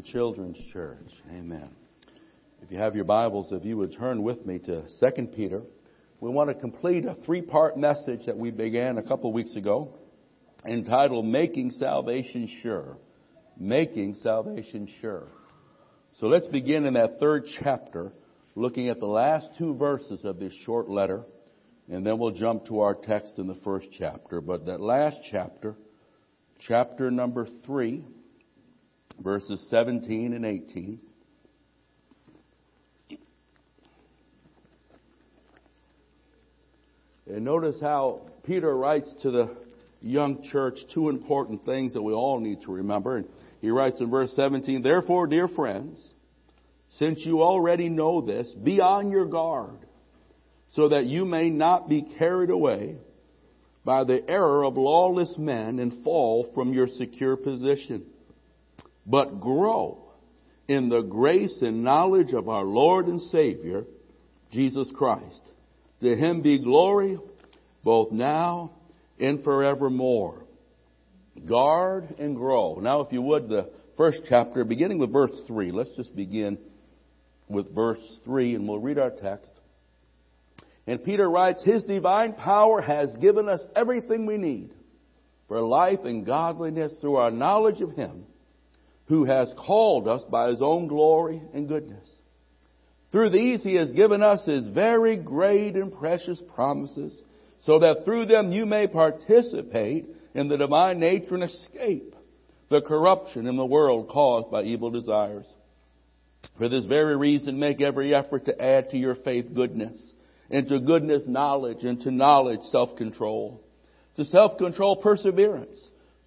the Children's Church. Amen. If you have your Bibles, if you would turn with me to 2 Peter, we want to complete a three part message that we began a couple of weeks ago entitled Making Salvation Sure. Making Salvation Sure. So let's begin in that third chapter, looking at the last two verses of this short letter, and then we'll jump to our text in the first chapter. But that last chapter, chapter number three, verses 17 and 18. And notice how Peter writes to the young church two important things that we all need to remember. And he writes in verse 17, Therefore, dear friends, since you already know this, be on your guard, so that you may not be carried away by the error of lawless men and fall from your secure position, but grow in the grace and knowledge of our Lord and Savior, Jesus Christ. To him be glory both now and forevermore. Guard and grow. Now, if you would, the first chapter, beginning with verse 3. Let's just begin with verse 3 and we'll read our text. And Peter writes, His divine power has given us everything we need for life and godliness through our knowledge of Him who has called us by His own glory and goodness. Through these He has given us His very great and precious promises so that through them you may participate in the divine nature and escape the corruption in the world caused by evil desires. For this very reason, make every effort to add to your faith goodness, and to goodness knowledge, and to knowledge self-control, to self-control perseverance,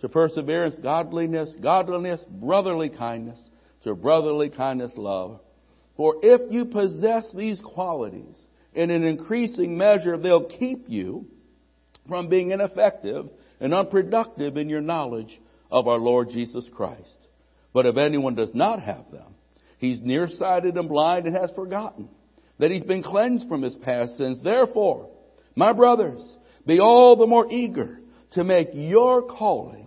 to perseverance godliness, godliness brotherly kindness, to brotherly kindness love. For if you possess these qualities, in an increasing measure, they'll keep you from being ineffective and unproductive in your knowledge of our Lord Jesus Christ. But if anyone does not have them, he's nearsighted and blind and has forgotten that he's been cleansed from his past sins. Therefore, my brothers, be all the more eager to make your calling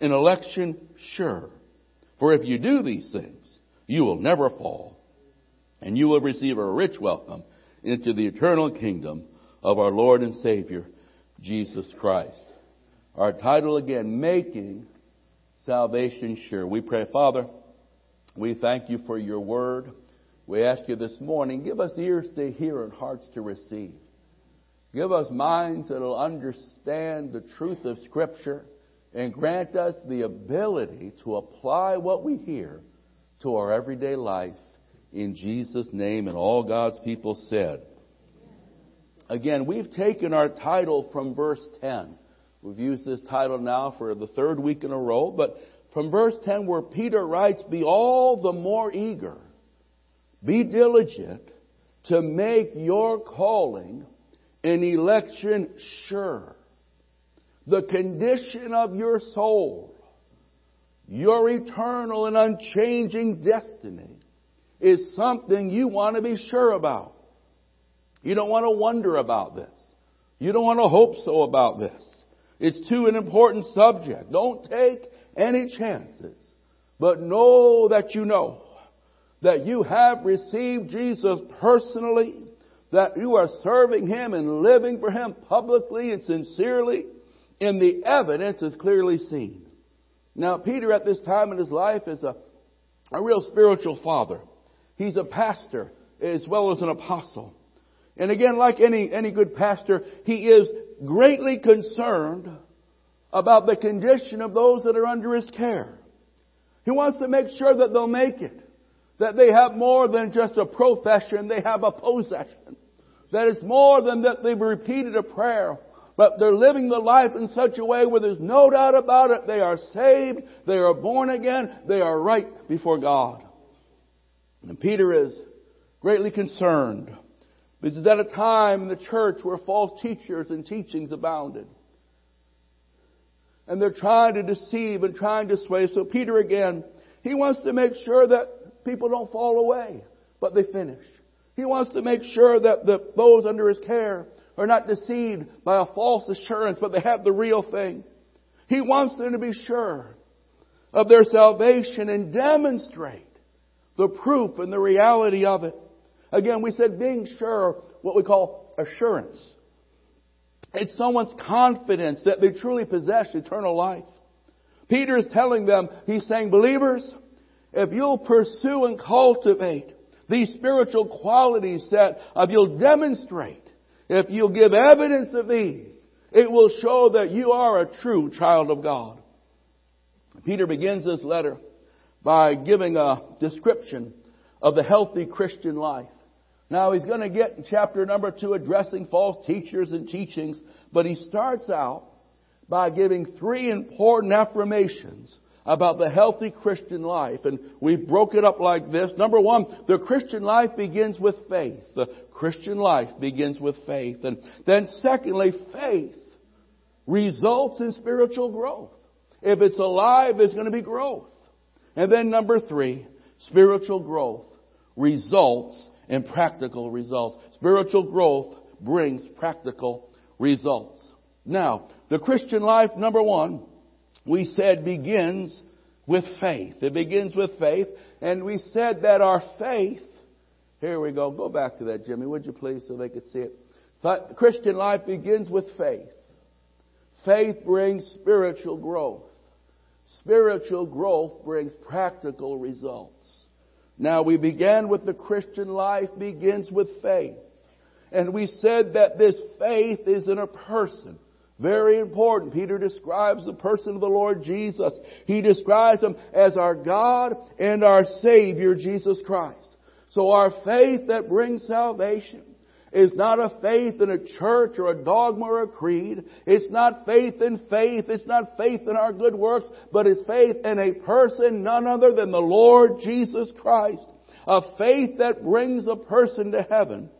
and election sure. For if you do these things, you will never fall, and you will receive a rich welcome into the eternal kingdom of our Lord and Savior, Jesus Christ. Our title again, Making Salvation Sure. We pray, Father, we thank you for your word. We ask you this morning, give us ears to hear and hearts to receive. Give us minds that will understand the truth of Scripture and grant us the ability to apply what we hear to our everyday life in Jesus' name, and all God's people said. Again, we've taken our title from verse 10. We've used this title now for the third week in a row, but from verse 10 where Peter writes, Be all the more eager, be diligent to make your calling and election sure. The condition of your soul, your eternal and unchanging destiny, is something you want to be sure about. You don't want to wonder about this. You don't want to hope so about this. It's too an important subject. Don't take any chances. But know that you know that you have received Jesus personally, that you are serving Him and living for Him publicly and sincerely, and the evidence is clearly seen. Now, Peter at this time in his life is a, a real spiritual father. He's a pastor as well as an apostle. And again, like any, any good pastor, he is greatly concerned about the condition of those that are under his care. He wants to make sure that they'll make it. That they have more than just a profession, they have a possession. That it's more than that they've repeated a prayer, but they're living the life in such a way where there's no doubt about it. They are saved, they are born again, they are right before God. And Peter is greatly concerned. Is at a time in the church where false teachers and teachings abounded. And they're trying to deceive and trying to sway. So Peter again, he wants to make sure that people don't fall away, but they finish. He wants to make sure that the, those under his care are not deceived by a false assurance, but they have the real thing. He wants them to be sure of their salvation and demonstrate the proof and the reality of it. Again, we said being sure, what we call assurance. It's someone's confidence that they truly possess eternal life. Peter is telling them, he's saying, believers, if you'll pursue and cultivate these spiritual qualities that if you'll demonstrate, if you'll give evidence of these, it will show that you are a true child of God. Peter begins this letter by giving a description of the healthy Christian life. Now he's going to get in chapter number two addressing false teachers and teachings, but he starts out by giving three important affirmations about the healthy Christian life. And we broke it up like this. Number one, the Christian life begins with faith. The Christian life begins with faith. And then secondly, faith results in spiritual growth. If it's alive, there's going to be growth. And then number three, spiritual growth results in practical results. Spiritual growth brings practical results. Now, the Christian life, number one, we said begins with faith. It begins with faith. And we said that our faith, here we go. Go back to that, Jimmy, would you please, so they could see it. But Christian life begins with faith. Faith brings spiritual growth. Spiritual growth brings practical results. Now we began with the Christian life begins with faith. And we said that this faith is in a person. Very important. Peter describes the person of the Lord Jesus. He describes him as our God and our Savior, Jesus Christ. So our faith that brings salvation is not a faith in a church or a dogma or a creed. It's not faith in faith. It's not faith in our good works, but it's faith in a person none other than the Lord Jesus Christ. A faith that brings a person to heaven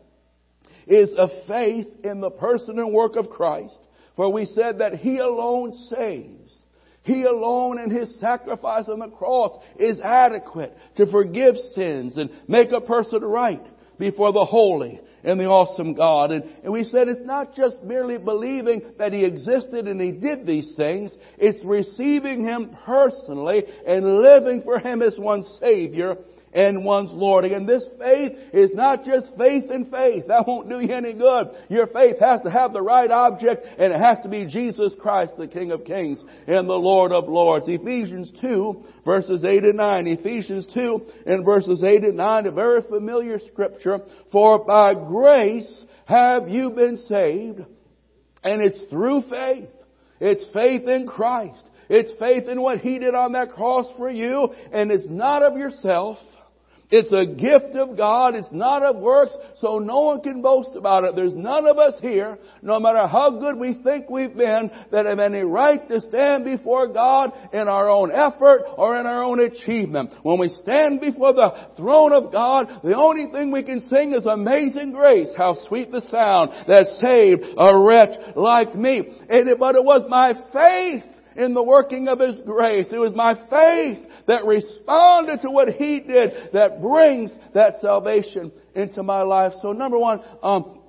is a faith in the person and work of Christ. For we said that He alone saves. He alone and His sacrifice on the cross is adequate to forgive sins and make a person right before the holy and the awesome God. And, and, we said it's not just merely believing that He existed and He did these things. It's receiving Him personally and living for Him as one Savior and one's Lord. Again, this faith is not just faith in faith. That won't do you any good. Your faith has to have the right object and it has to be Jesus Christ, the King of Kings and the Lord of Lords. Ephesians 2 verses 8 and 9. Ephesians 2 and verses 8 and 9, a very familiar scripture. For by grace have you been saved and it's through faith. It's faith in Christ. It's faith in what He did on that cross for you, and it's not of yourself. It's a gift of God. It's not of works, so no one can boast about it. There's none of us here, no matter how good we think we've been, that have any right to stand before God in our own effort or in our own achievement. When we stand before the throne of God, the only thing we can sing is Amazing Grace. How sweet the sound that saved a wretch like me. But it was my faith in the working of His grace. It was my faith that responded to what He did that brings that salvation into my life. So number one, um,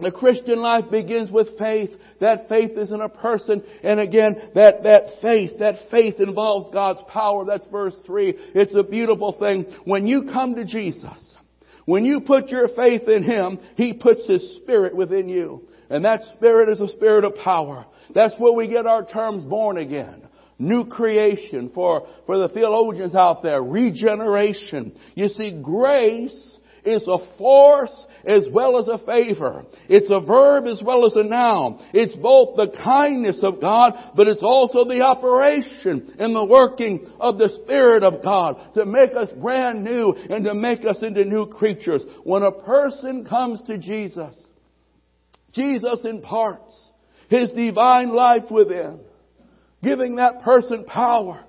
the Christian life begins with faith. That faith is in a person. And again, that, that faith, that faith involves God's power. That's verse 3. It's a beautiful thing. When you come to Jesus, when you put your faith in Him, He puts His Spirit within you. And that Spirit is a Spirit of power. That's where we get our terms born again. New creation for, for the theologians out there. Regeneration. You see, grace is a force as well as a favor. It's a verb as well as a noun. It's both the kindness of God, but it's also the operation and the working of the Spirit of God to make us brand new and to make us into new creatures. When a person comes to Jesus, Jesus imparts His divine life within, giving that person power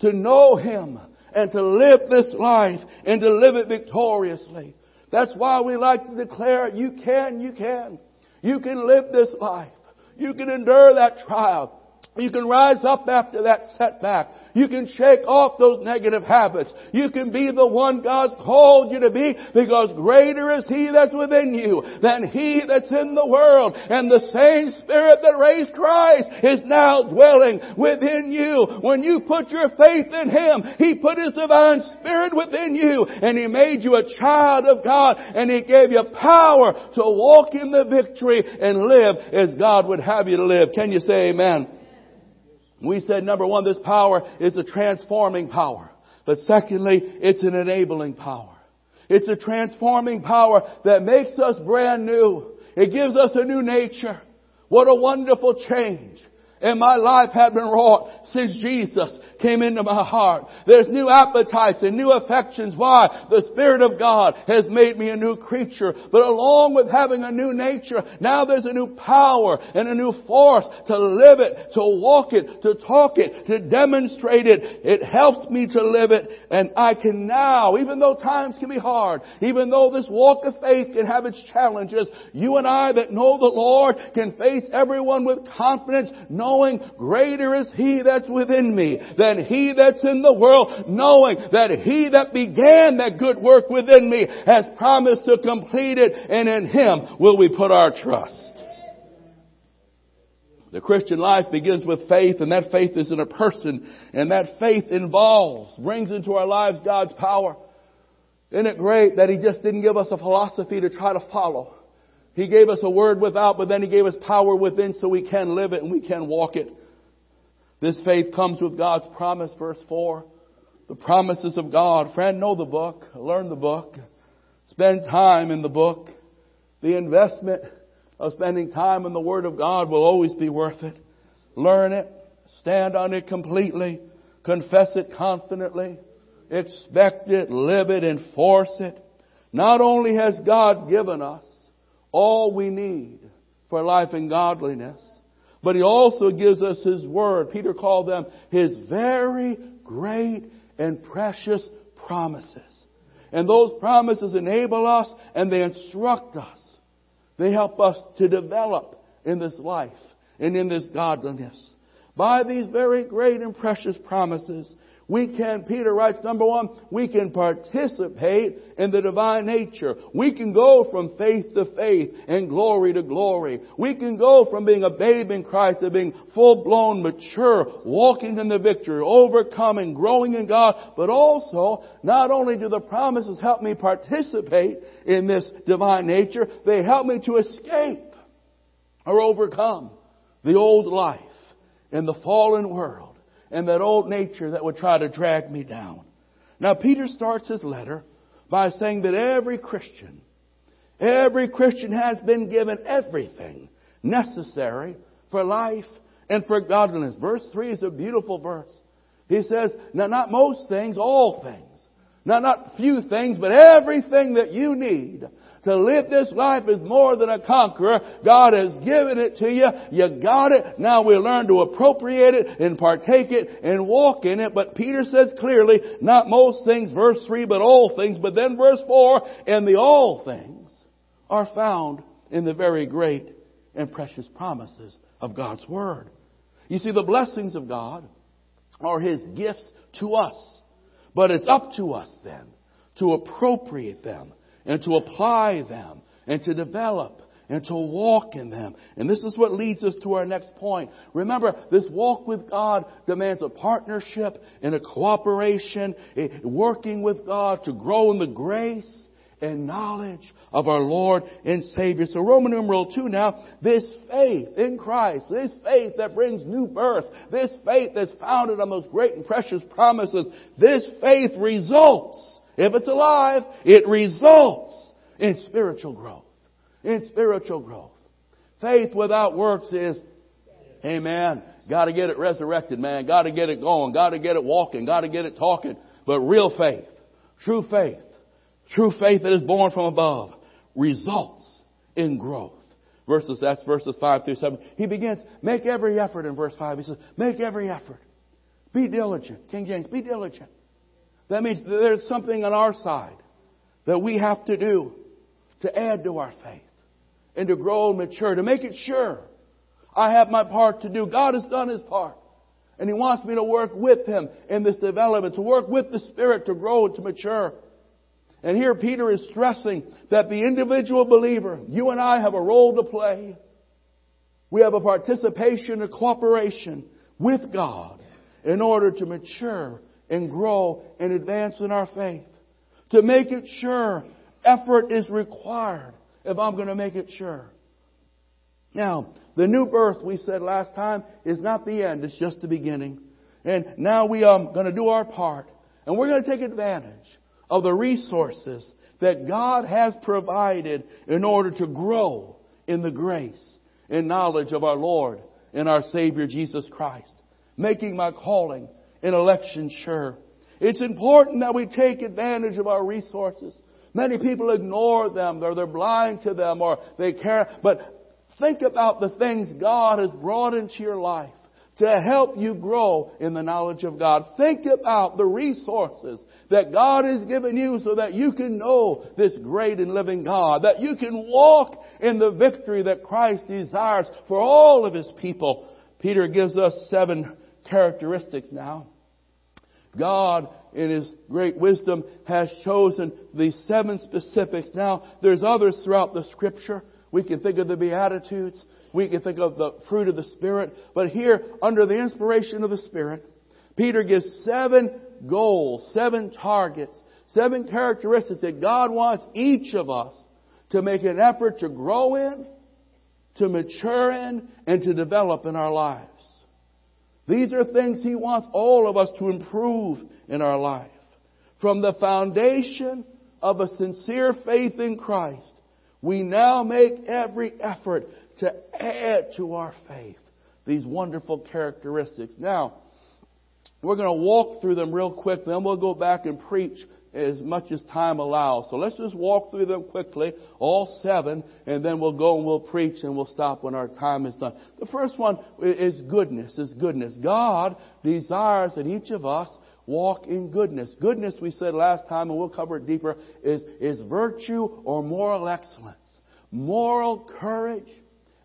to know Him and to live this life and to live it victoriously. That's why we like to declare, you can, you can. You can live this life. You can endure that trial. You can rise up after that setback. You can shake off those negative habits. You can be the one God's called you to be because greater is He that's within you than He that's in the world. And the same Spirit that raised Christ is now dwelling within you. When you put your faith in Him, He put His divine Spirit within you and He made you a child of God and He gave you power to walk in the victory and live as God would have you to live. Can you say amen? We said number one, this power is a transforming power. But secondly, it's an enabling power. It's a transforming power that makes us brand new. It gives us a new nature. What a wonderful change and my life had been wrought since Jesus came into my heart. There's new appetites and new affections. Why? The Spirit of God has made me a new creature. But along with having a new nature, now there's a new power and a new force to live it, to walk it, to talk it, to demonstrate it. It helps me to live it and I can now, even though times can be hard, even though this walk of faith can have its challenges, you and I that know the Lord can face everyone with confidence, knowing greater is He that's within me than And he that's in the world, knowing that He that began that good work within me has promised to complete it and in Him will we put our trust. The Christian life begins with faith and that faith is in a person and that faith involves, brings into our lives God's power. Isn't it great that He just didn't give us a philosophy to try to follow? He gave us a word without, but then He gave us power within so we can live it and we can walk it. This faith comes with God's promise, verse 4. The promises of God. Friend, know the book. Learn the book. Spend time in the book. The investment of spending time in the Word of God will always be worth it. Learn it. Stand on it completely. Confess it confidently. Expect it, live it, enforce it. Not only has God given us all we need for life and godliness. But he also gives us his word. Peter called them his very great and precious promises. And those promises enable us and they instruct us. They help us to develop in this life and in this godliness. By these very great and precious promises, we can, Peter writes, number one, we can participate in the divine nature. We can go from faith to faith and glory to glory. We can go from being a babe in Christ to being full blown, mature, walking in the victory, overcoming, growing in God, but also, not only do the promises help me participate in this divine nature, they help me to escape or overcome the old life in the fallen world and that old nature that would try to drag me down. Now, Peter starts his letter by saying that every Christian, every Christian has been given everything necessary for life and for godliness. Verse 3 is a beautiful verse. He says, now not most things, all things. Now not few things, but everything that you need to live this life is more than a conqueror. God has given it to you. You got it. Now we learn to appropriate it and partake it and walk in it. But Peter says clearly, not most things, verse 3, but all things. But then verse 4, and the all things are found in the very great and precious promises of God's Word. You see, the blessings of God are His gifts to us. But it's up to us then to appropriate them and to apply them and to develop and to walk in them. And this is what leads us to our next point. Remember, this walk with God demands a partnership and a cooperation, a working with God to grow in the grace and knowledge of our Lord and Savior. So Roman numeral 2 now, this faith in Christ, this faith that brings new birth, this faith that's founded on those great and precious promises, this faith results if it's alive, it results in spiritual growth. In spiritual growth. Faith without works is, amen, gotta get it resurrected, man. Gotta get it going. Gotta get it walking. Gotta get it talking. But real faith, true faith, true faith that is born from above, results in growth. Verses, that's verses 5 through 7. He begins, make every effort in verse 5. He says, make every effort. Be diligent. King James, be diligent. That means there's something on our side that we have to do to add to our faith and to grow and mature, to make it sure. I have my part to do. God has done His part. And He wants me to work with Him in this development, to work with the Spirit to grow and to mature. And here Peter is stressing that the individual believer, you and I have a role to play. We have a participation, a cooperation with God in order to mature and grow and advance in our faith. To make it sure, effort is required if I'm going to make it sure. Now, the new birth, we said last time, is not the end, it's just the beginning. And now we um, are going to do our part. And we're going to take advantage of the resources that God has provided in order to grow in the grace and knowledge of our Lord and our Savior Jesus Christ. Making my calling and election sure. It's important that we take advantage of our resources. Many people ignore them or they're blind to them or they care. But think about the things God has brought into your life to help you grow in the knowledge of God. Think about the resources that God has given you so that you can know this great and living God, that you can walk in the victory that Christ desires for all of His people. Peter gives us seven characteristics now. God, in His great wisdom, has chosen these seven specifics. Now, there's others throughout the scripture. We can think of the Beatitudes. We can think of the fruit of the Spirit. But here, under the inspiration of the Spirit, Peter gives seven goals, seven targets, seven characteristics that God wants each of us to make an effort to grow in, to mature in, and to develop in our lives. These are things He wants all of us to improve in our life. From the foundation of a sincere faith in Christ, we now make every effort to add to our faith these wonderful characteristics. Now, we're going to walk through them real quick, then we'll go back and preach as much as time allows. So let's just walk through them quickly, all seven, and then we'll go and we'll preach and we'll stop when our time is done. The first one is goodness, is goodness. God desires that each of us walk in goodness. Goodness, we said last time, and we'll cover it deeper, is, is virtue or moral excellence. Moral courage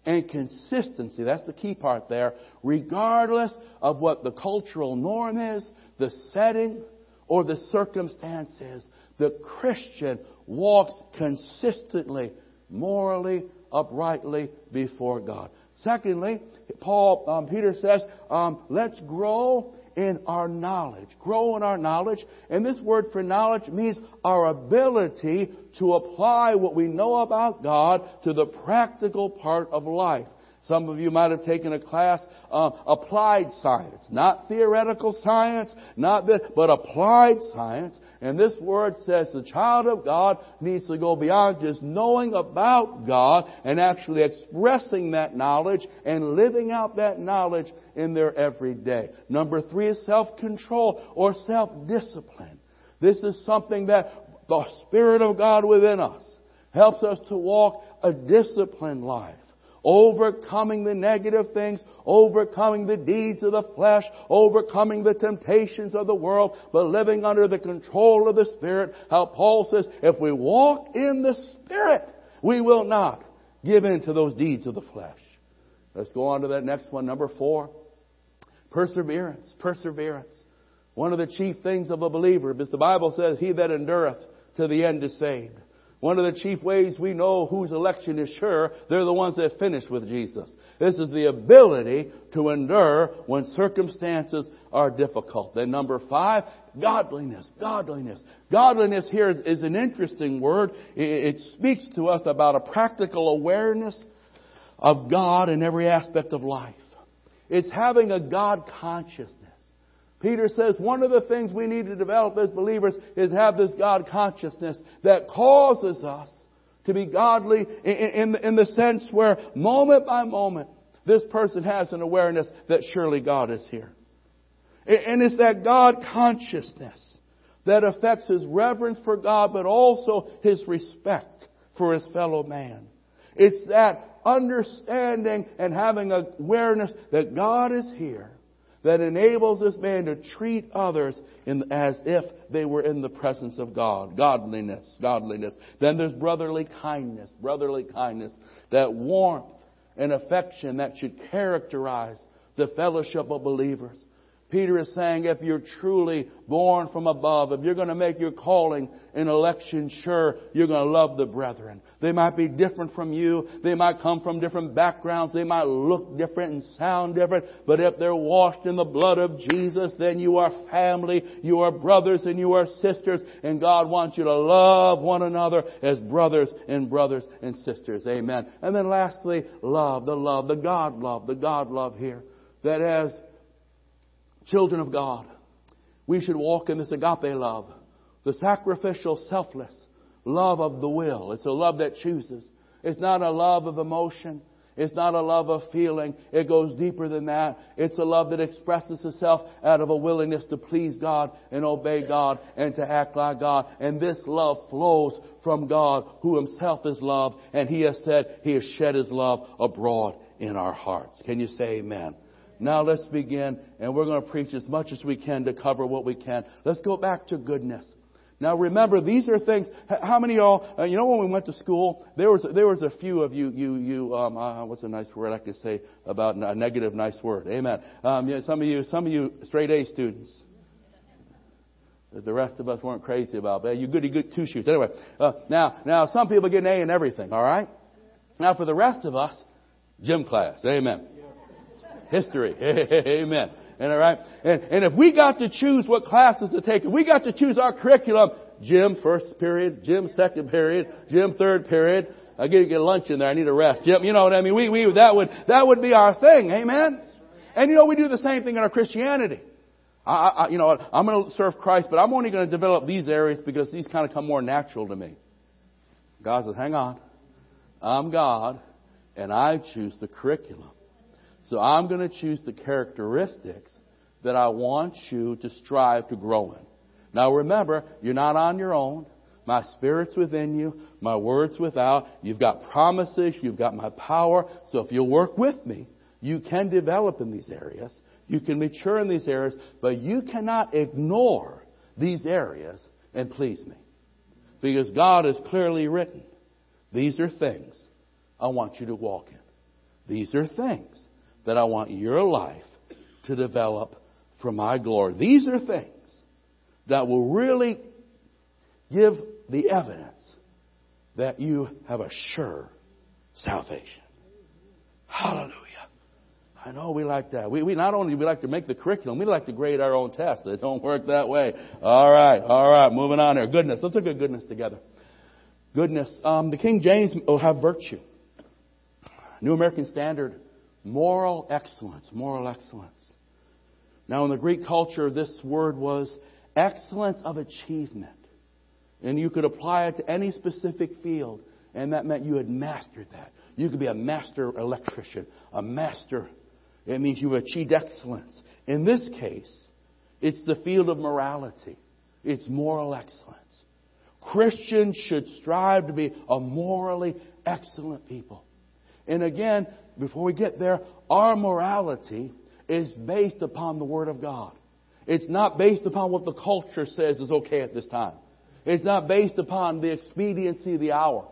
and consistency. That's the key part there. Regardless of what the cultural norm is, the setting, or the circumstances, the Christian walks consistently, morally, uprightly before God. Secondly, Paul, um, Peter says, um, let's grow in our knowledge. Grow in our knowledge. And this word for knowledge means our ability to apply what we know about God to the practical part of life. Some of you might have taken a class, uh, applied science, not theoretical science, not this, but applied science. And this word says the child of God needs to go beyond just knowing about God and actually expressing that knowledge and living out that knowledge in their everyday. Number three is self-control or self-discipline. This is something that the Spirit of God within us helps us to walk a disciplined life overcoming the negative things, overcoming the deeds of the flesh, overcoming the temptations of the world, but living under the control of the Spirit. How Paul says, if we walk in the Spirit, we will not give in to those deeds of the flesh. Let's go on to that next one, number four. Perseverance, perseverance. One of the chief things of a believer, because the Bible says, he that endureth to the end is saved. One of the chief ways we know whose election is sure, they're the ones that finish with Jesus. This is the ability to endure when circumstances are difficult. Then number five, godliness, godliness. Godliness here is, is an interesting word. It, it speaks to us about a practical awareness of God in every aspect of life. It's having a God consciousness. Peter says one of the things we need to develop as believers is have this God consciousness that causes us to be godly in, in, in, the sense where moment by moment this person has an awareness that surely God is here. And it's that God consciousness that affects his reverence for God, but also his respect for his fellow man. It's that understanding and having awareness that God is here that enables this man to treat others in, as if they were in the presence of God. Godliness, godliness. Then there's brotherly kindness, brotherly kindness. That warmth and affection that should characterize the fellowship of believers. Peter is saying if you're truly born from above, if you're going to make your calling and election sure, you're going to love the brethren. They might be different from you. They might come from different backgrounds. They might look different and sound different. But if they're washed in the blood of Jesus, then you are family. You are brothers and you are sisters. And God wants you to love one another as brothers and brothers and sisters. Amen. And then lastly, love, the love, the God love, the God love here. That as children of God, we should walk in this agape love, the sacrificial, selfless love of the will. It's a love that chooses. It's not a love of emotion. It's not a love of feeling. It goes deeper than that. It's a love that expresses itself out of a willingness to please God and obey God and to act like God. And this love flows from God who himself is love and he has said he has shed his love abroad in our hearts. Can you say amen? Now let's begin, and we're going to preach as much as we can to cover what we can. Let's go back to goodness. Now remember, these are things. How many y'all? Uh, you know, when we went to school, there was there was a few of you. You you. Um, uh, what's a nice word I could say about a negative nice word? Amen. Um, yeah, some of you, some of you straight A students. The rest of us weren't crazy about that. You goody good two shoes. Anyway, uh, now now some people get an A in everything. All right. Now for the rest of us, gym class. Amen history. Amen. And all right. And, and if we got to choose what classes to take, if we got to choose our curriculum, gym first period, gym second period, gym third period, I get to get lunch in there. I need a rest. Gym, you know what I mean? We, we, that would, that would be our thing. Amen. And you know, we do the same thing in our Christianity. I, I, you know, I'm going to serve Christ, but I'm only going to develop these areas because these kind of come more natural to me. God says, hang on. I'm God, and I choose the curriculum. So I'm going to choose the characteristics that I want you to strive to grow in. Now remember, you're not on your own. My Spirit's within you. My Word's without. You've got promises. You've got my power. So if you'll work with me, you can develop in these areas. You can mature in these areas, but you cannot ignore these areas and please me. Because God has clearly written, these are things I want you to walk in. These are things that I want your life to develop for my glory. These are things that will really give the evidence that you have a sure salvation. Hallelujah. I know we like that. We, we not only we like to make the curriculum, we like to grade our own tests. It don't work that way. All right, all right, moving on here. Goodness. Let's look at goodness together. Goodness. Um, the King James will have virtue. New American Standard Moral excellence, moral excellence. Now, in the Greek culture, this word was excellence of achievement. And you could apply it to any specific field, and that meant you had mastered that. You could be a master electrician, a master. It means you achieved excellence. In this case, it's the field of morality. It's moral excellence. Christians should strive to be a morally excellent people. And again, before we get there, our morality is based upon the Word of God. It's not based upon what the culture says is okay at this time. It's not based upon the expediency of the hour.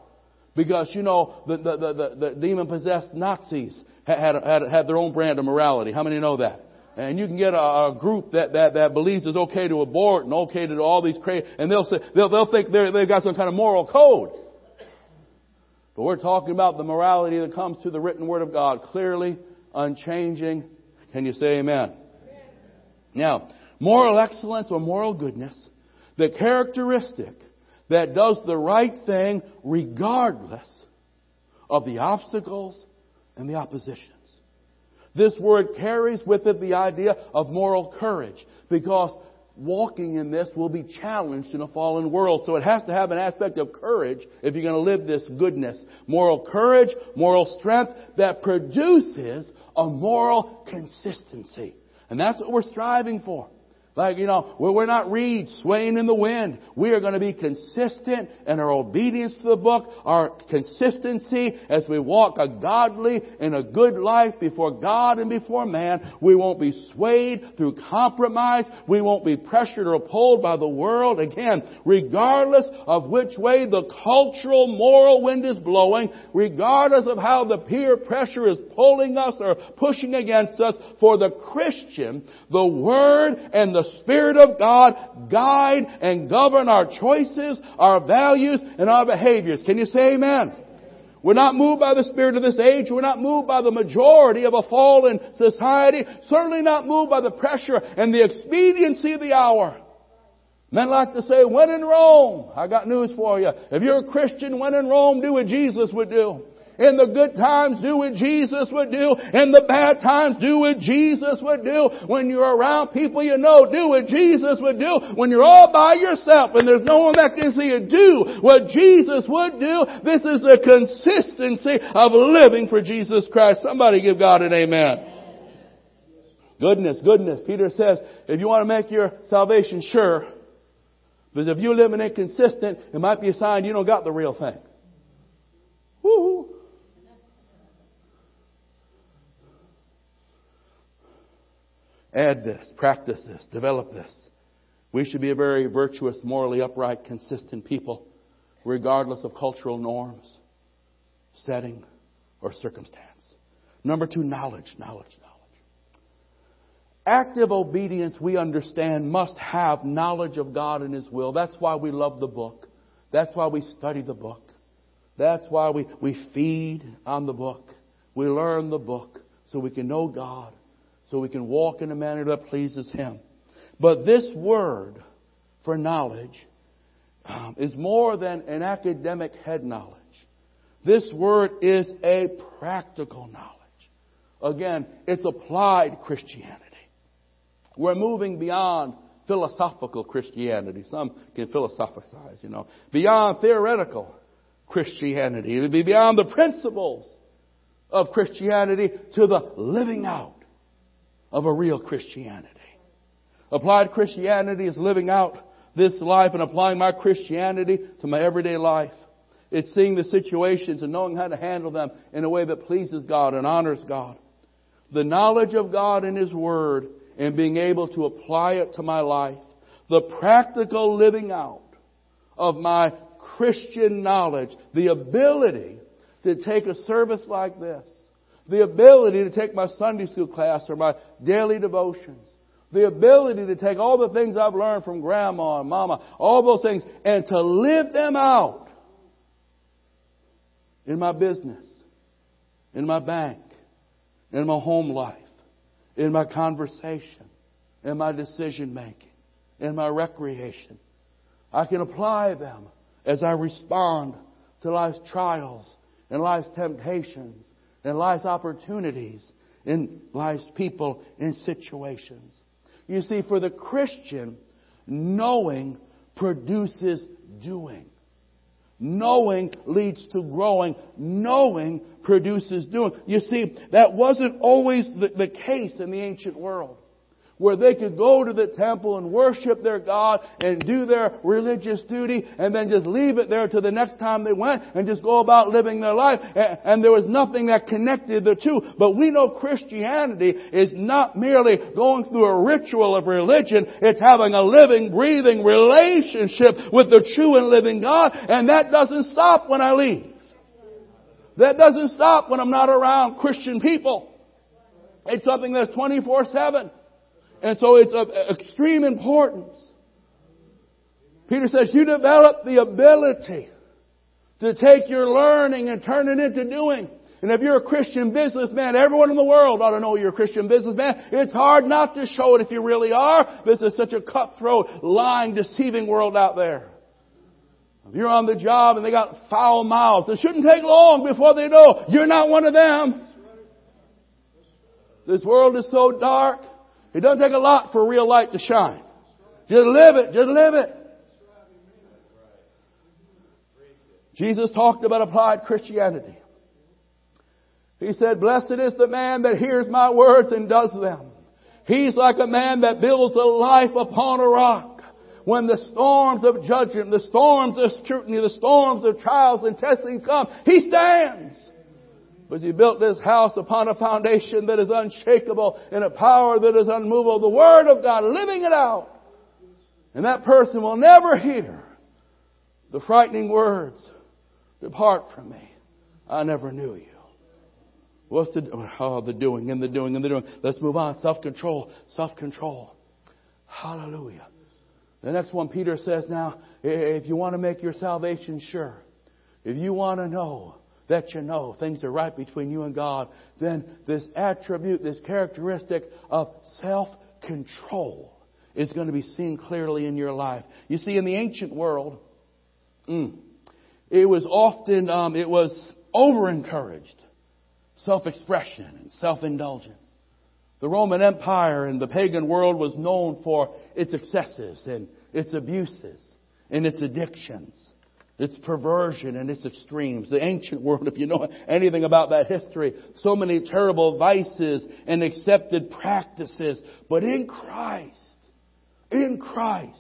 Because, you know, the, the, the, the demon possessed Nazis had, had, had their own brand of morality. How many know that? And you can get a, a group that, that, that believes it's okay to abort and okay to do all these crazy, and they'll say, they'll, they'll think they've got some kind of moral code. But we're talking about the morality that comes through the written word of God, clearly, unchanging. Can you say amen? amen? Now, moral excellence or moral goodness, the characteristic that does the right thing regardless of the obstacles and the oppositions. This word carries with it the idea of moral courage because walking in this will be challenged in a fallen world. So it has to have an aspect of courage if you're going to live this goodness. Moral courage, moral strength that produces a moral consistency. And that's what we're striving for. Like, you know, we're not reeds swaying in the wind. We are going to be consistent in our obedience to the book, our consistency as we walk a godly and a good life before God and before man. We won't be swayed through compromise. We won't be pressured or pulled by the world. Again, regardless of which way the cultural moral wind is blowing, regardless of how the peer pressure is pulling us or pushing against us, for the Christian, the Word and the the Spirit of God guide and govern our choices, our values, and our behaviors. Can you say amen? We're not moved by the spirit of this age. We're not moved by the majority of a fallen society. Certainly not moved by the pressure and the expediency of the hour. Men like to say, when in Rome, I got news for you. If you're a Christian, when in Rome, do what Jesus would do. In the good times, do what Jesus would do. In the bad times, do what Jesus would do. When you're around people you know, do what Jesus would do. When you're all by yourself and there's no one that can see you, do what Jesus would do. This is the consistency of living for Jesus Christ. Somebody give God an amen. Goodness, goodness. Peter says, if you want to make your salvation sure, because if you're living inconsistent, it might be a sign you don't got the real thing. Woo! Add this, practice this, develop this. We should be a very virtuous, morally upright, consistent people, regardless of cultural norms, setting, or circumstance. Number two, knowledge, knowledge, knowledge. Active obedience, we understand, must have knowledge of God and His will. That's why we love the book. That's why we study the book. That's why we, we feed on the book. We learn the book so we can know God so we can walk in a manner that pleases Him. But this word for knowledge um, is more than an academic head knowledge. This word is a practical knowledge. Again, it's applied Christianity. We're moving beyond philosophical Christianity. Some can philosophize, you know. Beyond theoretical Christianity. It would be beyond the principles of Christianity to the living out of a real Christianity. Applied Christianity is living out this life and applying my Christianity to my everyday life. It's seeing the situations and knowing how to handle them in a way that pleases God and honors God. The knowledge of God and His Word and being able to apply it to my life. The practical living out of my Christian knowledge. The ability to take a service like this the ability to take my Sunday school class or my daily devotions. The ability to take all the things I've learned from grandma and mama, all those things, and to live them out in my business, in my bank, in my home life, in my conversation, in my decision making, in my recreation. I can apply them as I respond to life's trials and life's temptations in life's opportunities, in life's people, in situations. You see, for the Christian, knowing produces doing. Knowing leads to growing. Knowing produces doing. You see, that wasn't always the, the case in the ancient world where they could go to the temple and worship their God and do their religious duty and then just leave it there till the next time they went and just go about living their life. And there was nothing that connected the two. But we know Christianity is not merely going through a ritual of religion. It's having a living, breathing relationship with the true and living God. And that doesn't stop when I leave. That doesn't stop when I'm not around Christian people. It's something that's 24-7. And so it's of extreme importance. Peter says you develop the ability to take your learning and turn it into doing. And if you're a Christian businessman, everyone in the world ought to know you're a Christian businessman. It's hard not to show it if you really are. This is such a cutthroat, lying, deceiving world out there. If you're on the job and they got foul mouths, it shouldn't take long before they know you're not one of them. This world is so dark. It doesn't take a lot for real light to shine. Just live it. Just live it. Jesus talked about applied Christianity. He said, blessed is the man that hears my words and does them. He's like a man that builds a life upon a rock. When the storms of judgment, the storms of scrutiny, the storms of trials and testings come, he stands. But he built this house upon a foundation that is unshakable and a power that is unmovable. The Word of God, living it out. And that person will never hear the frightening words, depart from me. I never knew you. What's the, oh, the doing and the doing and the doing. Let's move on. Self-control. Self-control. Hallelujah. The next one Peter says now, if you want to make your salvation sure, if you want to know that you know things are right between you and God, then this attribute, this characteristic of self-control is going to be seen clearly in your life. You see, in the ancient world, mm, it was often, um, it was over encouraged. Self-expression and self-indulgence. The Roman Empire and the pagan world was known for its excesses and its abuses and its addictions, its perversion and its extremes. The ancient world, if you know anything about that history, so many terrible vices and accepted practices. But in Christ, in Christ,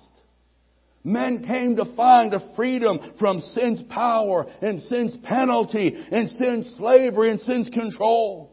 Men came to find a freedom from sin's power and sin's penalty and sin's slavery and sin's control.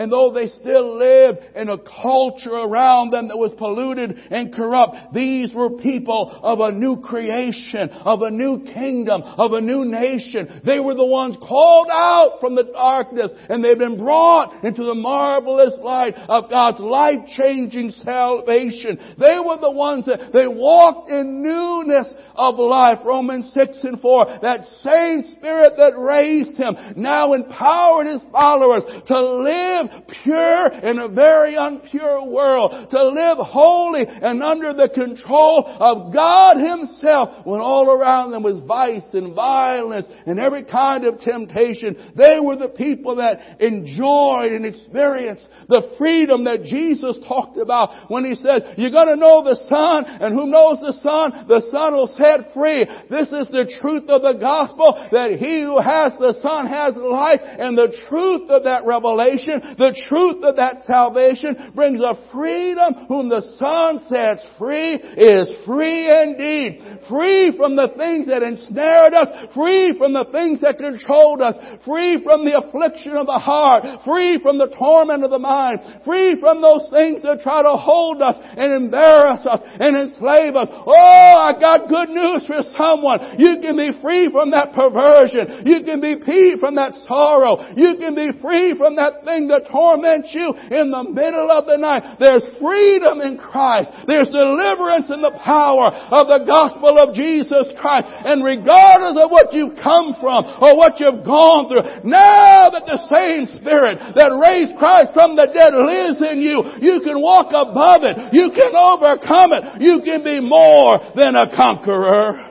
And though they still lived in a culture around them that was polluted and corrupt, these were people of a new creation, of a new kingdom, of a new nation. They were the ones called out from the darkness and they've been brought into the marvelous light of God's life-changing salvation. They were the ones that they walked in newness of life. Romans 6 and 4. That same Spirit that raised Him now empowered His followers to live live pure in a very unpure world, to live holy and under the control of God Himself when all around them was vice and violence and every kind of temptation. They were the people that enjoyed and experienced the freedom that Jesus talked about when He said, you're gonna know the Son and who knows the Son, the Son will set free. This is the truth of the gospel that he who has the Son has life and the truth of that revelation the truth of that salvation brings a freedom whom the Son sets free is free indeed. Free from the things that ensnared us, free from the things that controlled us, free from the affliction of the heart, free from the torment of the mind, free from those things that try to hold us and embarrass us and enslave us. Oh, I got good news for someone. You can be free from that perversion. You can be free from that sorrow. You can be free from that thing that torment you in the middle of the night. There's freedom in Christ. There's deliverance in the power of the gospel of Jesus Christ. And regardless of what you've come from or what you've gone through, now that the same Spirit that raised Christ from the dead lives in you, you can walk above it. You can overcome it. You can be more than a conqueror.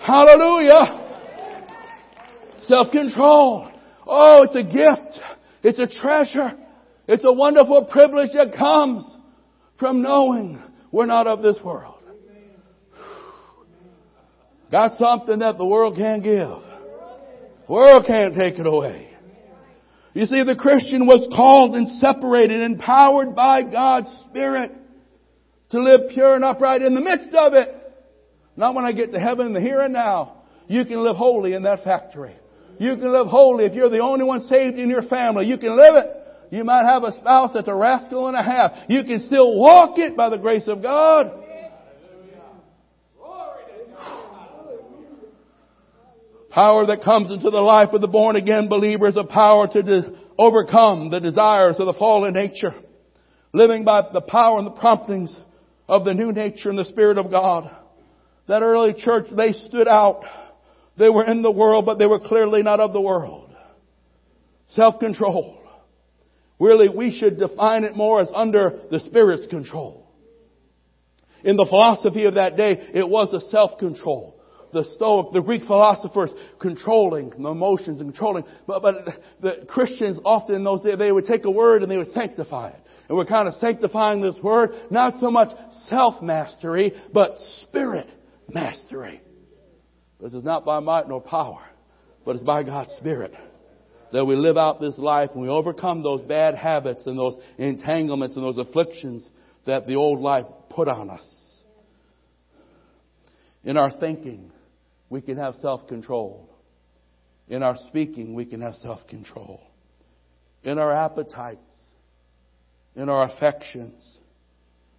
Hallelujah. Self-control. Oh, it's a gift. It's a treasure. It's a wonderful privilege that comes from knowing we're not of this world. Got something that the world can't give. The world can't take it away. You see, the Christian was called and separated, empowered by God's Spirit to live pure and upright in the midst of it. Not when I get to heaven, the here and now. You can live holy in that factory. You can live holy if you're the only one saved in your family. You can live it. You might have a spouse that's a rascal and a half. You can still walk it by the grace of God. Power that comes into the life of the born again believer is a power to overcome the desires of the fallen nature. Living by the power and the promptings of the new nature and the Spirit of God. That early church, they stood out they were in the world, but they were clearly not of the world. Self-control. Really, we should define it more as under the Spirit's control. In the philosophy of that day, it was a self-control. The Stoic, the Greek philosophers controlling the emotions and controlling, but, but the Christians often in those days, they would take a word and they would sanctify it. And we're kind of sanctifying this word, not so much self-mastery, but spirit mastery. This is not by might nor power, but it's by God's Spirit that we live out this life and we overcome those bad habits and those entanglements and those afflictions that the old life put on us. In our thinking, we can have self-control. In our speaking, we can have self-control. In our appetites, in our affections,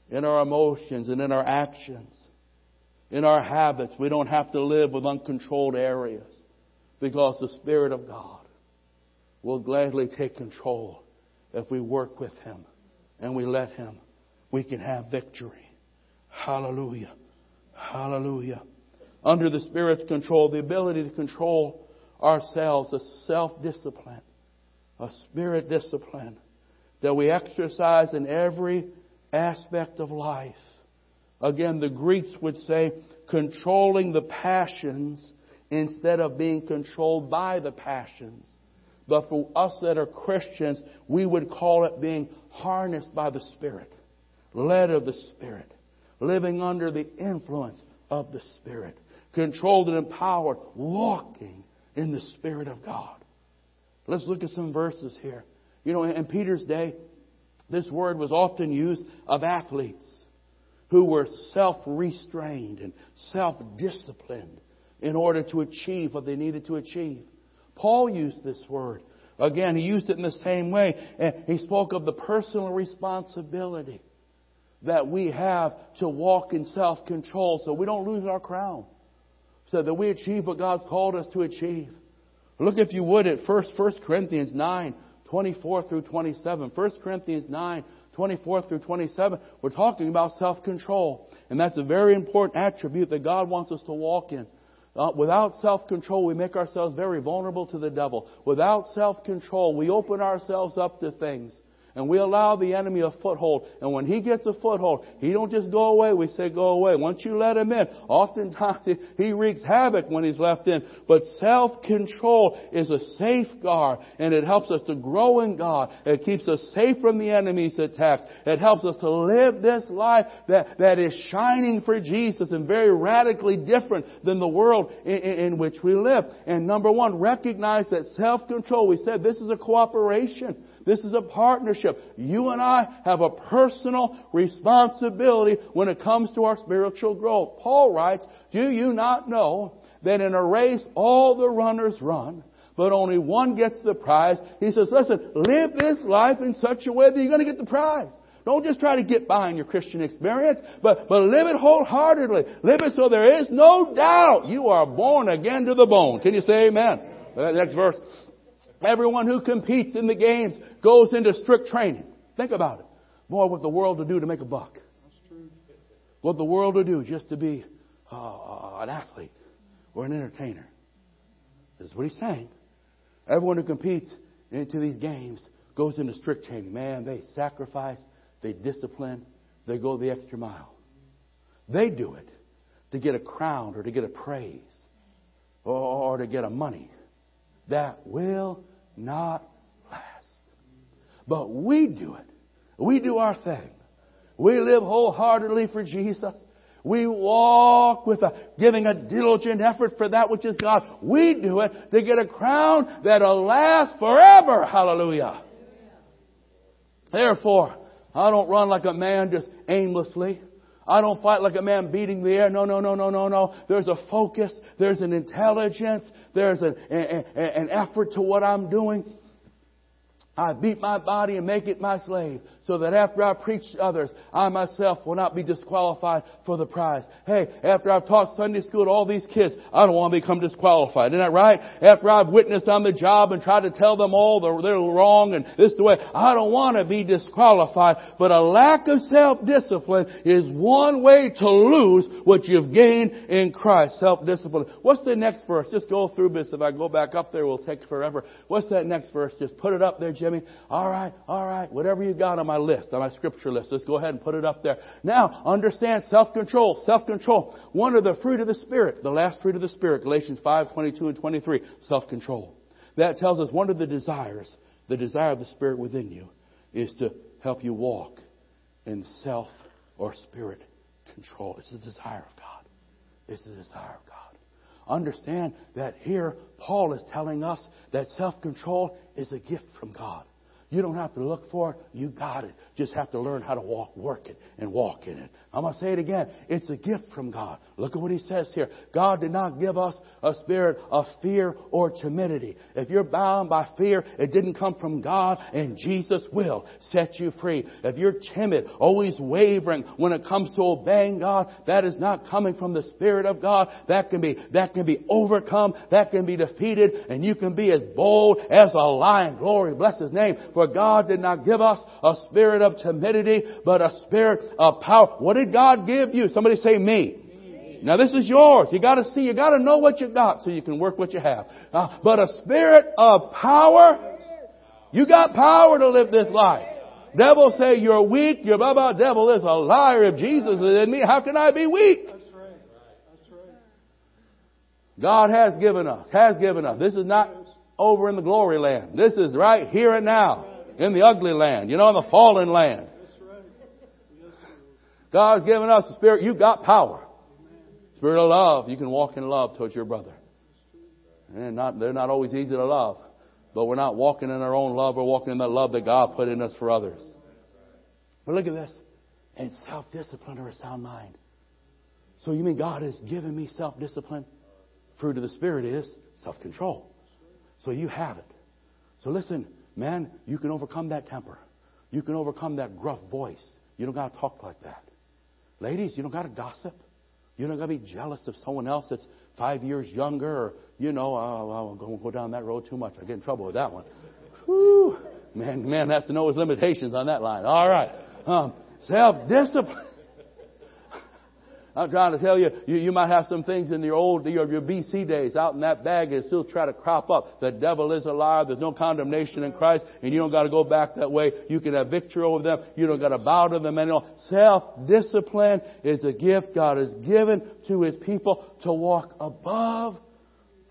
in our emotions, and in our actions, in our habits, we don't have to live with uncontrolled areas because the Spirit of God will gladly take control if we work with Him and we let Him. We can have victory. Hallelujah. Hallelujah. Under the Spirit's control, the ability to control ourselves, a self-discipline, a spirit discipline that we exercise in every aspect of life. Again, the Greeks would say controlling the passions instead of being controlled by the passions. But for us that are Christians, we would call it being harnessed by the Spirit, led of the Spirit, living under the influence of the Spirit, controlled and empowered, walking in the Spirit of God. Let's look at some verses here. You know, in Peter's day, this word was often used of athletes who were self-restrained and self-disciplined in order to achieve what they needed to achieve. Paul used this word. Again, he used it in the same way. And he spoke of the personal responsibility that we have to walk in self-control so we don't lose our crown. So that we achieve what God's called us to achieve. Look, if you would, at 1 Corinthians 9, 24 through 27. 1 Corinthians 9, 24 through 27. We're talking about self-control. And that's a very important attribute that God wants us to walk in. Uh, without self-control, we make ourselves very vulnerable to the devil. Without self-control, we open ourselves up to things and we allow the enemy a foothold. And when he gets a foothold, he don't just go away. We say go away. Once you let him in, oftentimes he wreaks havoc when he's left in. But self-control is a safeguard and it helps us to grow in God. It keeps us safe from the enemy's attacks. It helps us to live this life that, that is shining for Jesus and very radically different than the world in, in, in which we live. And number one, recognize that self-control, we said this is a cooperation. This is a partnership. You and I have a personal responsibility when it comes to our spiritual growth. Paul writes, Do you not know that in a race all the runners run, but only one gets the prize? He says, Listen, live this life in such a way that you're going to get the prize. Don't just try to get by in your Christian experience, but, but live it wholeheartedly. Live it so there is no doubt you are born again to the bone. Can you say amen? Uh, next verse. Everyone who competes in the games goes into strict training. Think about it. Boy, what the world will do to make a buck. What the world will do just to be uh, an athlete or an entertainer. This is what he's saying. Everyone who competes into these games goes into strict training. Man, they sacrifice, they discipline, they go the extra mile. They do it to get a crown or to get a praise or, to get a money that will not last. But we do it. We do our thing. We live wholeheartedly for Jesus. We walk with a, giving a diligent effort for that which is God. We do it to get a crown that'll last forever. Hallelujah. Therefore, I don't run like a man just aimlessly. I don't fight like a man beating the air. No, no, no, no, no, no. There's a focus. There's an intelligence. There's an, an, an effort to what I'm doing. I beat my body and make it my slave so that after I preach to others, I myself will not be disqualified for the prize. Hey, after I've taught Sunday school to all these kids, I don't want to become disqualified. Isn't that right? After I've witnessed on the job and tried to tell them all they're, wrong and this is the way, I don't want to be disqualified. But a lack of self-discipline is one way to lose what you've gained in Christ. Self-discipline. What's the next verse? Just go through this. If I go back up there, it will take forever. What's that next verse? Just put it up there, Jimmy. All right, all right. Whatever you got on my list, on my scripture list. Let's go ahead and put it up there. Now, understand self-control. Self-control. One of the fruit of the Spirit, the last fruit of the Spirit, Galatians 5, 22 and 23, self-control. That tells us one of the desires, the desire of the Spirit within you, is to help you walk in self or spirit control. It's the desire of God. It's the desire of God. Understand that here Paul is telling us that self-control is a gift from God. You don't have to look for it. You got it. Just have to learn how to walk, work it, and walk in it. I'm going to say it again. It's a gift from God. Look at what he says here. God did not give us a spirit of fear or timidity. If you're bound by fear, it didn't come from God, and Jesus will set you free. If you're timid, always wavering when it comes to obeying God, that is not coming from the Spirit of God. That can be, that can be overcome. That can be defeated, and you can be as bold as a lion. Glory, bless His name. For God did not give us a spirit of timidity, but a spirit of power. What did God give you? Somebody say me. Now this is yours. You gotta see, you gotta know what you got so you can work what you have. Uh, but a spirit of power, you got power to live this life. Devil say you're weak, you're blah blah. Devil is a liar. If Jesus is in me, how can I be weak? God has given us, has given us. This is not over in the glory land. This is right here and now in the ugly land, you know, in the fallen land. God's given us the spirit. You've got power. Spirit of love. You can walk in love towards your brother. And not, they're not always easy to love. But we're not walking in our own love. We're walking in the love that God put in us for others. But look at this. And self-discipline or a sound mind. So you mean God has given me self-discipline? Fruit of the Spirit is self-control. So you have it. So listen, man, you can overcome that temper. You can overcome that gruff voice. You don't got to talk like that. Ladies, you don't got to gossip. You don't got to be jealous of someone else that's five years younger or, you know, uh, I won't go down that road too much. I get in trouble with that one. Whew. Man, man has to know his limitations on that line. All right. Um, self-discipline. I'm trying to tell you, you, you might have some things in your old, your, your BC days out in that bag and still try to crop up. The devil is a liar. There's no condemnation in Christ and you don't got to go back that way. You can have victory over them. You don't got to bow to them anymore. Self-discipline is a gift God has given to His people to walk above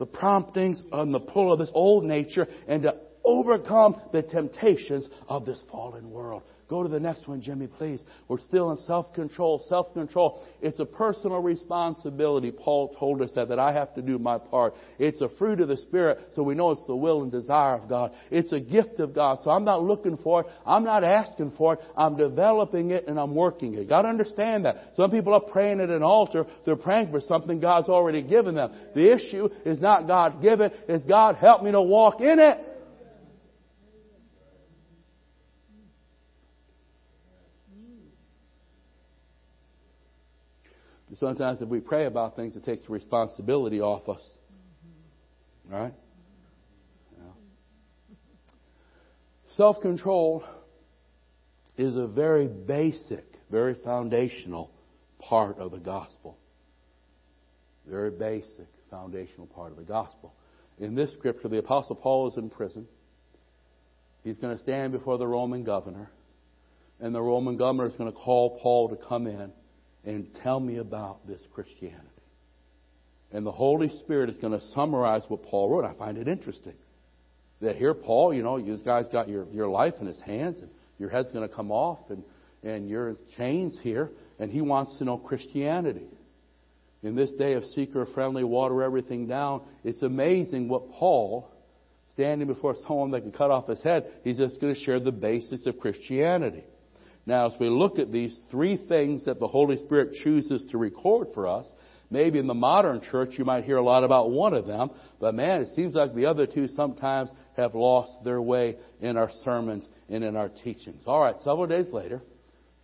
the promptings and the pull of this old nature and to overcome the temptations of this fallen world. Go to the next one, Jimmy, please. We're still in self-control. Self-control. It's a personal responsibility. Paul told us that, that I have to do my part. It's a fruit of the Spirit, so we know it's the will and desire of God. It's a gift of God, so I'm not looking for it. I'm not asking for it. I'm developing it and I'm working it. You gotta understand that. Some people are praying at an altar. They're praying for something God's already given them. The issue is not God given. It's God help me to walk in it. Sometimes if we pray about things, it takes the responsibility off us. Mm-hmm. All right? Yeah. Self control is a very basic, very foundational part of the gospel. Very basic, foundational part of the gospel. In this scripture, the Apostle Paul is in prison. He's going to stand before the Roman governor, and the Roman governor is going to call Paul to come in and tell me about this Christianity. And the Holy Spirit is going to summarize what Paul wrote. I find it interesting that here, Paul, you know, this guy's got your, your life in his hands, and your head's going to come off, and, and you're in chains here, and he wants to know Christianity. In this day of seeker friendly, water everything down, it's amazing what Paul, standing before someone that can cut off his head, he's just going to share the basis of Christianity. Now, as we look at these three things that the Holy Spirit chooses to record for us, maybe in the modern church you might hear a lot about one of them, but man, it seems like the other two sometimes have lost their way in our sermons and in our teachings. All right, several days later,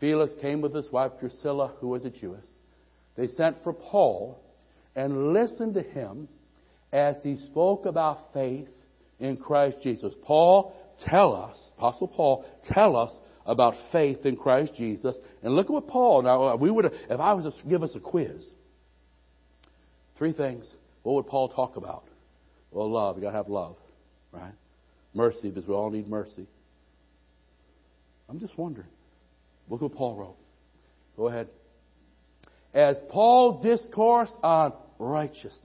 Felix came with his wife Drusilla, who was a Jewess. They sent for Paul and listened to him as he spoke about faith in Christ Jesus. Paul, tell us, Apostle Paul, tell us about faith in Christ Jesus. And look at what Paul, now uh, we would, if I was to give us a quiz, three things, what would Paul talk about? Well, love, you gotta have love, right? Mercy, because we all need mercy. I'm just wondering. Look what Paul wrote. Go ahead. As Paul discoursed on righteousness.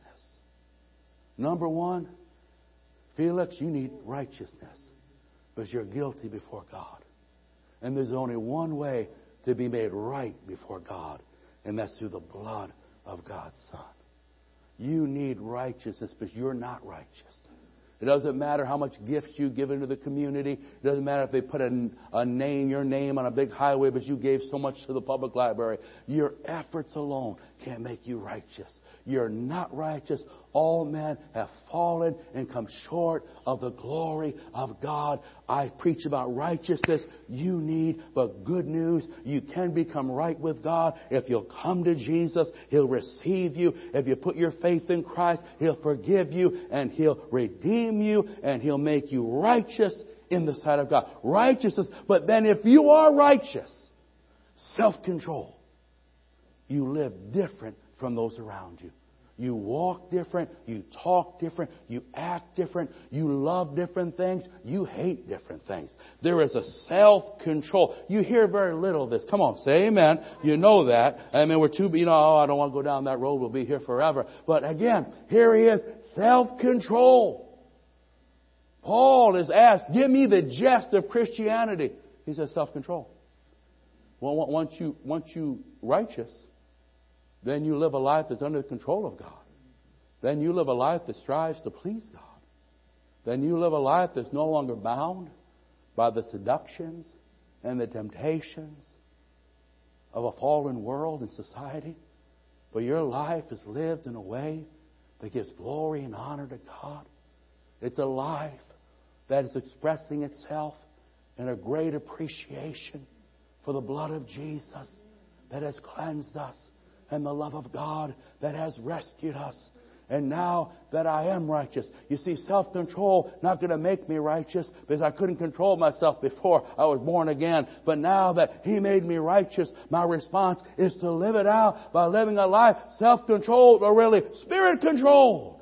Number one, Felix, you need righteousness because you're guilty before God. And there's only one way to be made right before God, and that's through the blood of God's Son. You need righteousness because you're not righteous. It doesn't matter how much gifts you give into the community. It doesn't matter if they put a, a name, your name on a big highway, but you gave so much to the public library. Your efforts alone can't make you righteous. You're not righteous. All men have fallen and come short of the glory of God. I preach about righteousness. You need but good news. You can become right with God. If you'll come to Jesus, He'll receive you. If you put your faith in Christ, He'll forgive you and He'll redeem you and He'll make you righteous in the sight of God. Righteousness. But then if you are righteous, self-control, you live different from those around you. You walk different, you talk different, you act different, you love different things, you hate different things. There is a self-control. You hear very little of this. Come on, say amen. You know that. I mean, we're too, you know, oh, I don't want to go down that road, we'll be here forever. But again, here he is, self-control. Paul is asked, give me the gist of Christianity. He says self-control. Well, once you, once you righteous, then you live a life that's under the control of God. Then you live a life that strives to please God. Then you live a life that's no longer bound by the seductions and the temptations of a fallen world and society. But your life is lived in a way that gives glory and honor to God. It's a life that is expressing itself in a great appreciation for the blood of Jesus that has cleansed us and the love of God that has rescued us. And now that I am righteous, you see, self-control not going to make me righteous because I couldn't control myself before I was born again. But now that He made me righteous, my response is to live it out by living a life self-controlled or really spirit-controlled.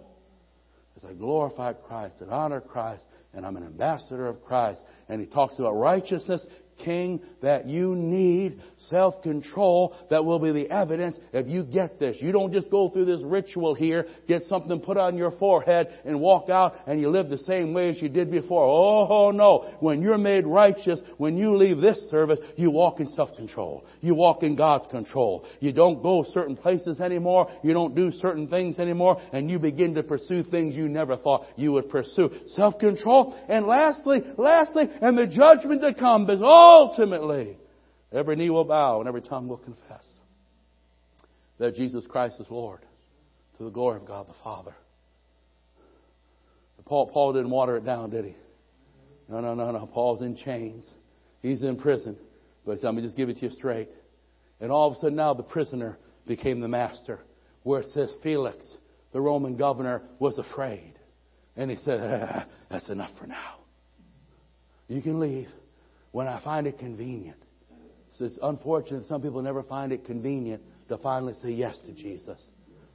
As I glorify Christ and honor Christ and I'm an ambassador of Christ. And he talks about righteousness king that you need self-control that will be the evidence if you get this. You don't just go through this ritual here, get something put on your forehead and walk out and you live the same way as you did before. Oh no. When you're made righteous, when you leave this service, you walk in self-control. You walk in God's control. You don't go certain places anymore. You don't do certain things anymore and you begin to pursue things you never thought you would pursue. Self-control. And lastly, lastly, and the judgment to come is all ultimately, every knee will bow and every tongue will confess that Jesus Christ is Lord to the glory of God the Father. Paul, Paul didn't water it down, did he? No, no, no, no. Paul's in chains. He's in prison. But let me just give it to you straight. And all of a sudden now the prisoner became the master. Where it says Felix, the Roman governor, was afraid. And he said, ah, that's enough for now. You can leave when I find it convenient. So it's unfortunate some people never find it convenient to finally say yes to Jesus,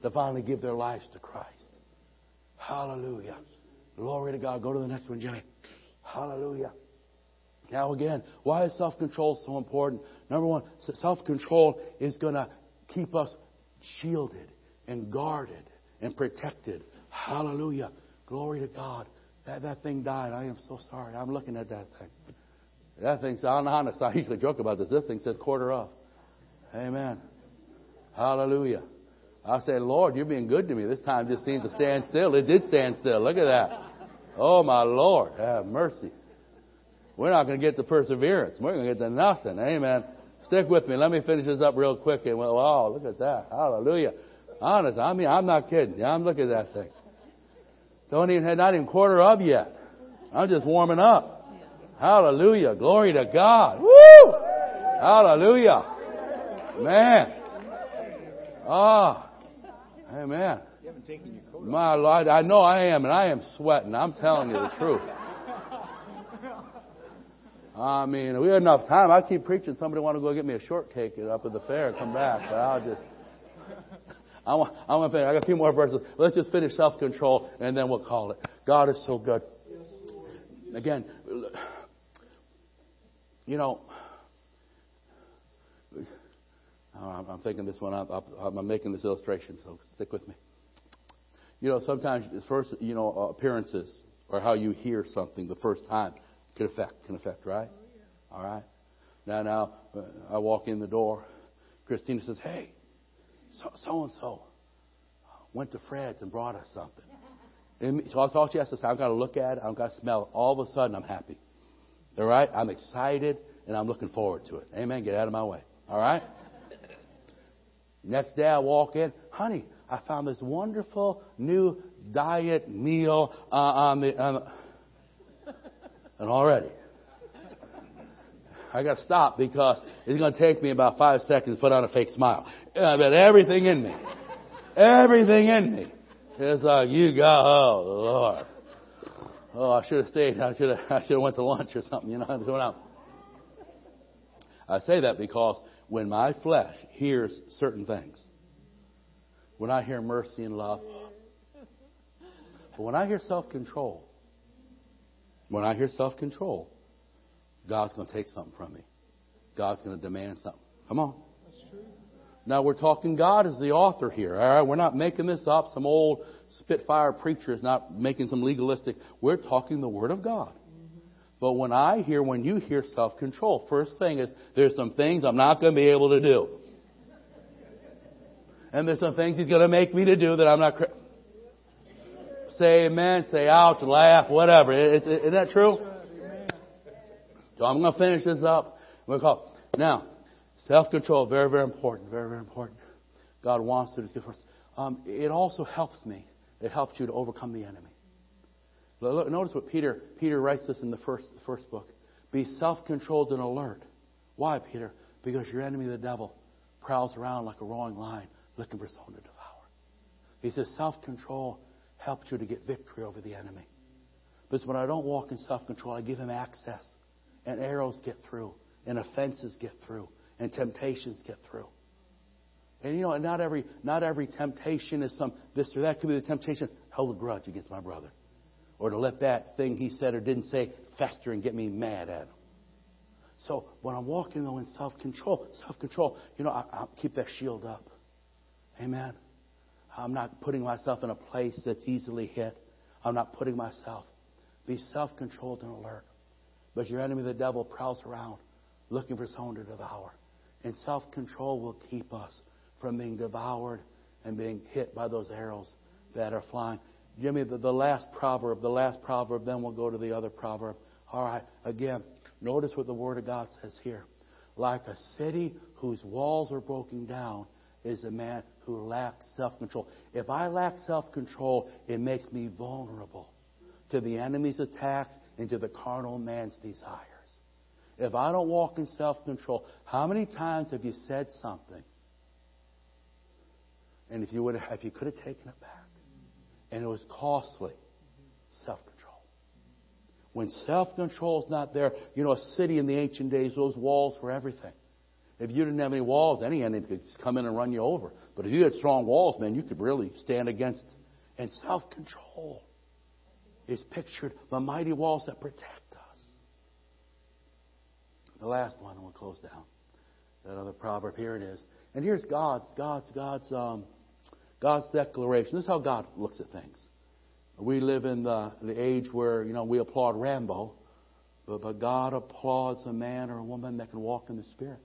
to finally give their lives to Christ. Hallelujah. Glory to God. Go to the next one, Jimmy. Hallelujah. Now again, why is self-control so important? Number one, self-control is going to keep us shielded and guarded and protected. Hallelujah. Glory to God. That, that thing died. I am so sorry. I'm looking at that thing. That thing, I'm honest, I usually joke about this. This thing says quarter off. Amen. Hallelujah. I say, Lord, you're being good to me. This time just seems to stand still. It did stand still. Look at that. Oh, my Lord. Have mercy. We're not going to get to perseverance. We're going to get to nothing. Amen. Stick with me. Let me finish this up real quick. And well, wow, look at that. Hallelujah. Honest. I mean, I'm not kidding. I'm looking at that thing. Don't even, have not even quarter of yet. I'm just warming up. Hallelujah. Glory to God. Woo! Hallelujah. Man. Ah. Oh. Amen. My Lord, I know I am, and I am sweating. I'm telling you the truth. I mean, we had enough time. I keep preaching. Somebody want to go get me a shortcake up at the fair and come back, but I'll just. I want, I want to finish. I got a few more verses. Let's just finish self-control, and then we'll call it. God is so good. Again, you know, I'm thinking this one up. I'm making this illustration, so stick with me. You know, sometimes the first, you know, appearances or how you hear something the first time can affect, can affect, right? All right. Now, now, uh, I walk in the door. Christina says, "Hey, so so and so went to Fred's and brought us something." And so all she has to say. I've got to look at it. I've got to smell it. All of a sudden, I'm happy. All right? I'm excited and I'm looking forward to it. Amen. Get out of my way. All right? Next day I walk in, honey, I found this wonderful new diet meal uh, on the, on and already I got to stop because it's going to take me about five seconds to put on a fake smile. I bet everything in me, everything in me is like, you got, oh Lord. Oh, I should have stayed. I should have, I should have went to lunch or something, you know, I'm going out. I say that because when my flesh hears certain things, when I hear mercy and love, but when I hear self-control, when I hear self-control, God's going to take something from me. God's going to demand something. Come on. Now we're talking God is the author here. All right, we're not making this up. Some old Spitfire preacher is not making some legalistic. We're talking the Word of God. But when I hear, when you hear self-control, first thing is there's some things I'm not going to be able to do, and there's some things He's going to make me to do that I'm not. Say amen, say ouch, laugh, whatever. Is, is that true? So I'm going to finish this up. We'll call now self-control. Very, very important. Very, very important. God wants to do for us. Um, it also helps me. It helps you to overcome the enemy. Look, notice what Peter Peter writes this in the first the first book. Be self-controlled and alert. Why, Peter? Because your enemy, the devil, prowls around like a roaring lion, looking for someone to devour. He says self-control helps you to get victory over the enemy. Because when I don't walk in self-control, I give him access and arrows get through, and offenses get through, and temptations get through. And you know, not every not every temptation is some this or that. Could be the temptation hold a grudge against my brother, or to let that thing he said or didn't say fester and get me mad at him. So when I'm walking though in self control, self control, you know, I, I keep that shield up. Amen. I'm not putting myself in a place that's easily hit. I'm not putting myself. Be self controlled and alert. But your enemy, the devil, prowls around looking for someone to devour. And self control will keep us from being devoured and being hit by those arrows that are flying. Jimmy, the, the last proverb, the last proverb, then we'll go to the other proverb. All right, again, notice what the Word of God says here. Like a city whose walls are broken down is a man who lacks self control. If I lack self control, it makes me vulnerable to the enemy's attacks and to the carnal man's desires. If I don't walk in self control, how many times have you said something? And if you would have, if you could have taken it back, and it was costly, self control. When self control is not there, you know, a city in the ancient days, those walls were everything. If you didn't have any walls, any enemy could come in and run you over. But if you had strong walls, man, you could really stand against. And self control is pictured the mighty walls that protect. The last one, and we'll close down. That other proverb, here it is. And here's God's, God's, God's, um, God's declaration. This is how God looks at things. We live in the, the age where, you know, we applaud Rambo, but, but God applauds a man or a woman that can walk in the Spirit.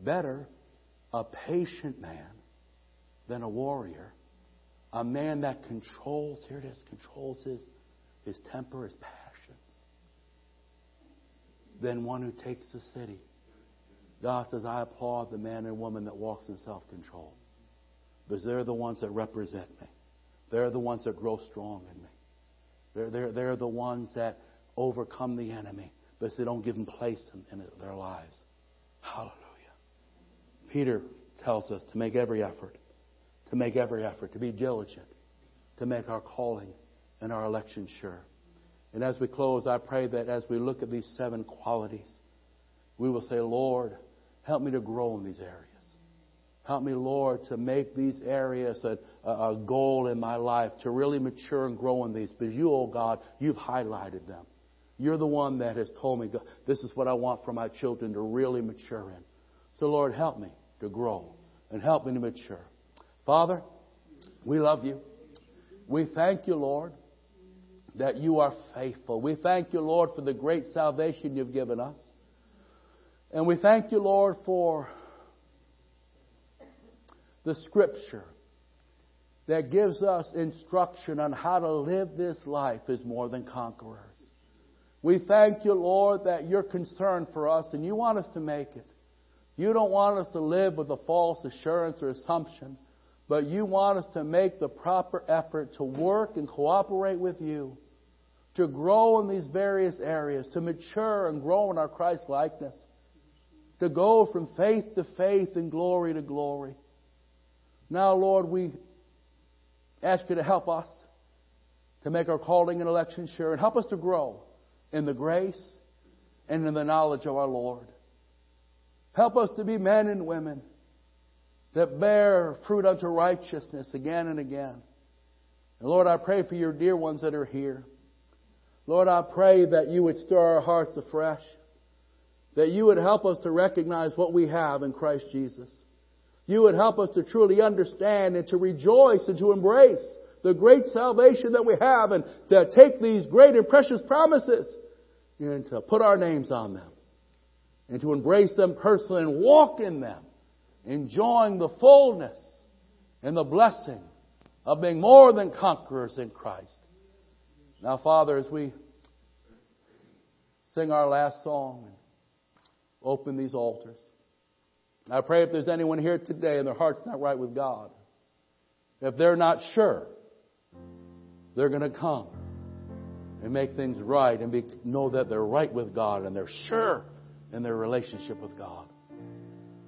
Better a patient man than a warrior a man that controls, here it is, controls his, his temper, his passions, than one who takes the city. God says, I applaud the man and woman that walks in self control. Because they're the ones that represent me. They're the ones that grow strong in me. They're, they're, they're the ones that overcome the enemy because they don't give him place in, in their lives. Hallelujah. Peter tells us to make every effort to make every effort, to be diligent, to make our calling and our election sure. And as we close, I pray that as we look at these seven qualities, we will say, Lord, help me to grow in these areas. Help me, Lord, to make these areas a, a goal in my life, to really mature and grow in these. Because you, oh God, you've highlighted them. You're the one that has told me, this is what I want for my children to really mature in. So, Lord, help me to grow and help me to mature. Father, we love you. We thank you, Lord, that you are faithful. We thank you, Lord, for the great salvation you've given us. And we thank you, Lord, for the scripture that gives us instruction on how to live this life as more than conquerors. We thank you, Lord, that you're concerned for us and you want us to make it. You don't want us to live with a false assurance or assumption, but you want us to make the proper effort to work and cooperate with you, to grow in these various areas, to mature and grow in our Christ likeness, to go from faith to faith and glory to glory. Now, Lord, we ask you to help us to make our calling and election sure and help us to grow in the grace and in the knowledge of our Lord. Help us to be men and women that bear fruit unto righteousness again and again. And Lord, I pray for your dear ones that are here. Lord, I pray that you would stir our hearts afresh, that you would help us to recognize what we have in Christ Jesus. You would help us to truly understand and to rejoice and to embrace the great salvation that we have and to take these great and precious promises and to put our names on them and to embrace them personally and walk in them, enjoying the fullness and the blessing of being more than conquerors in Christ. Now, Father, as we sing our last song and open these altars, I pray if there's anyone here today and their heart's not right with God, if they're not sure, they're going to come and make things right and be, know that they're right with God and they're sure in their relationship with God.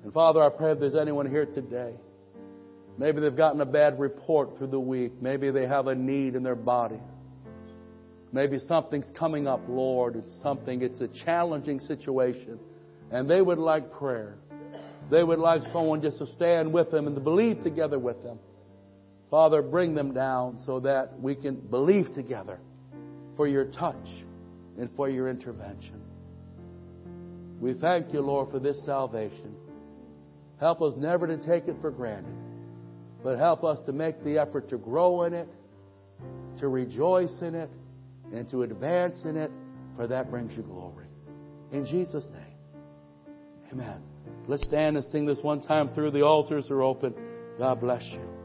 And Father, I pray if there's anyone here today, maybe they've gotten a bad report through the week, maybe they have a need in their body. Maybe something's coming up, Lord. It's something, it's a challenging situation. And they would like prayer. They would like someone just to stand with them and to believe together with them. Father, bring them down so that we can believe together for your touch and for your intervention. We thank you, Lord, for this salvation. Help us never to take it for granted, but help us to make the effort to grow in it, to rejoice in it, and to advance in it, for that brings you glory. In Jesus' name, amen. Let's stand and sing this one time through. The altars are open. God bless you.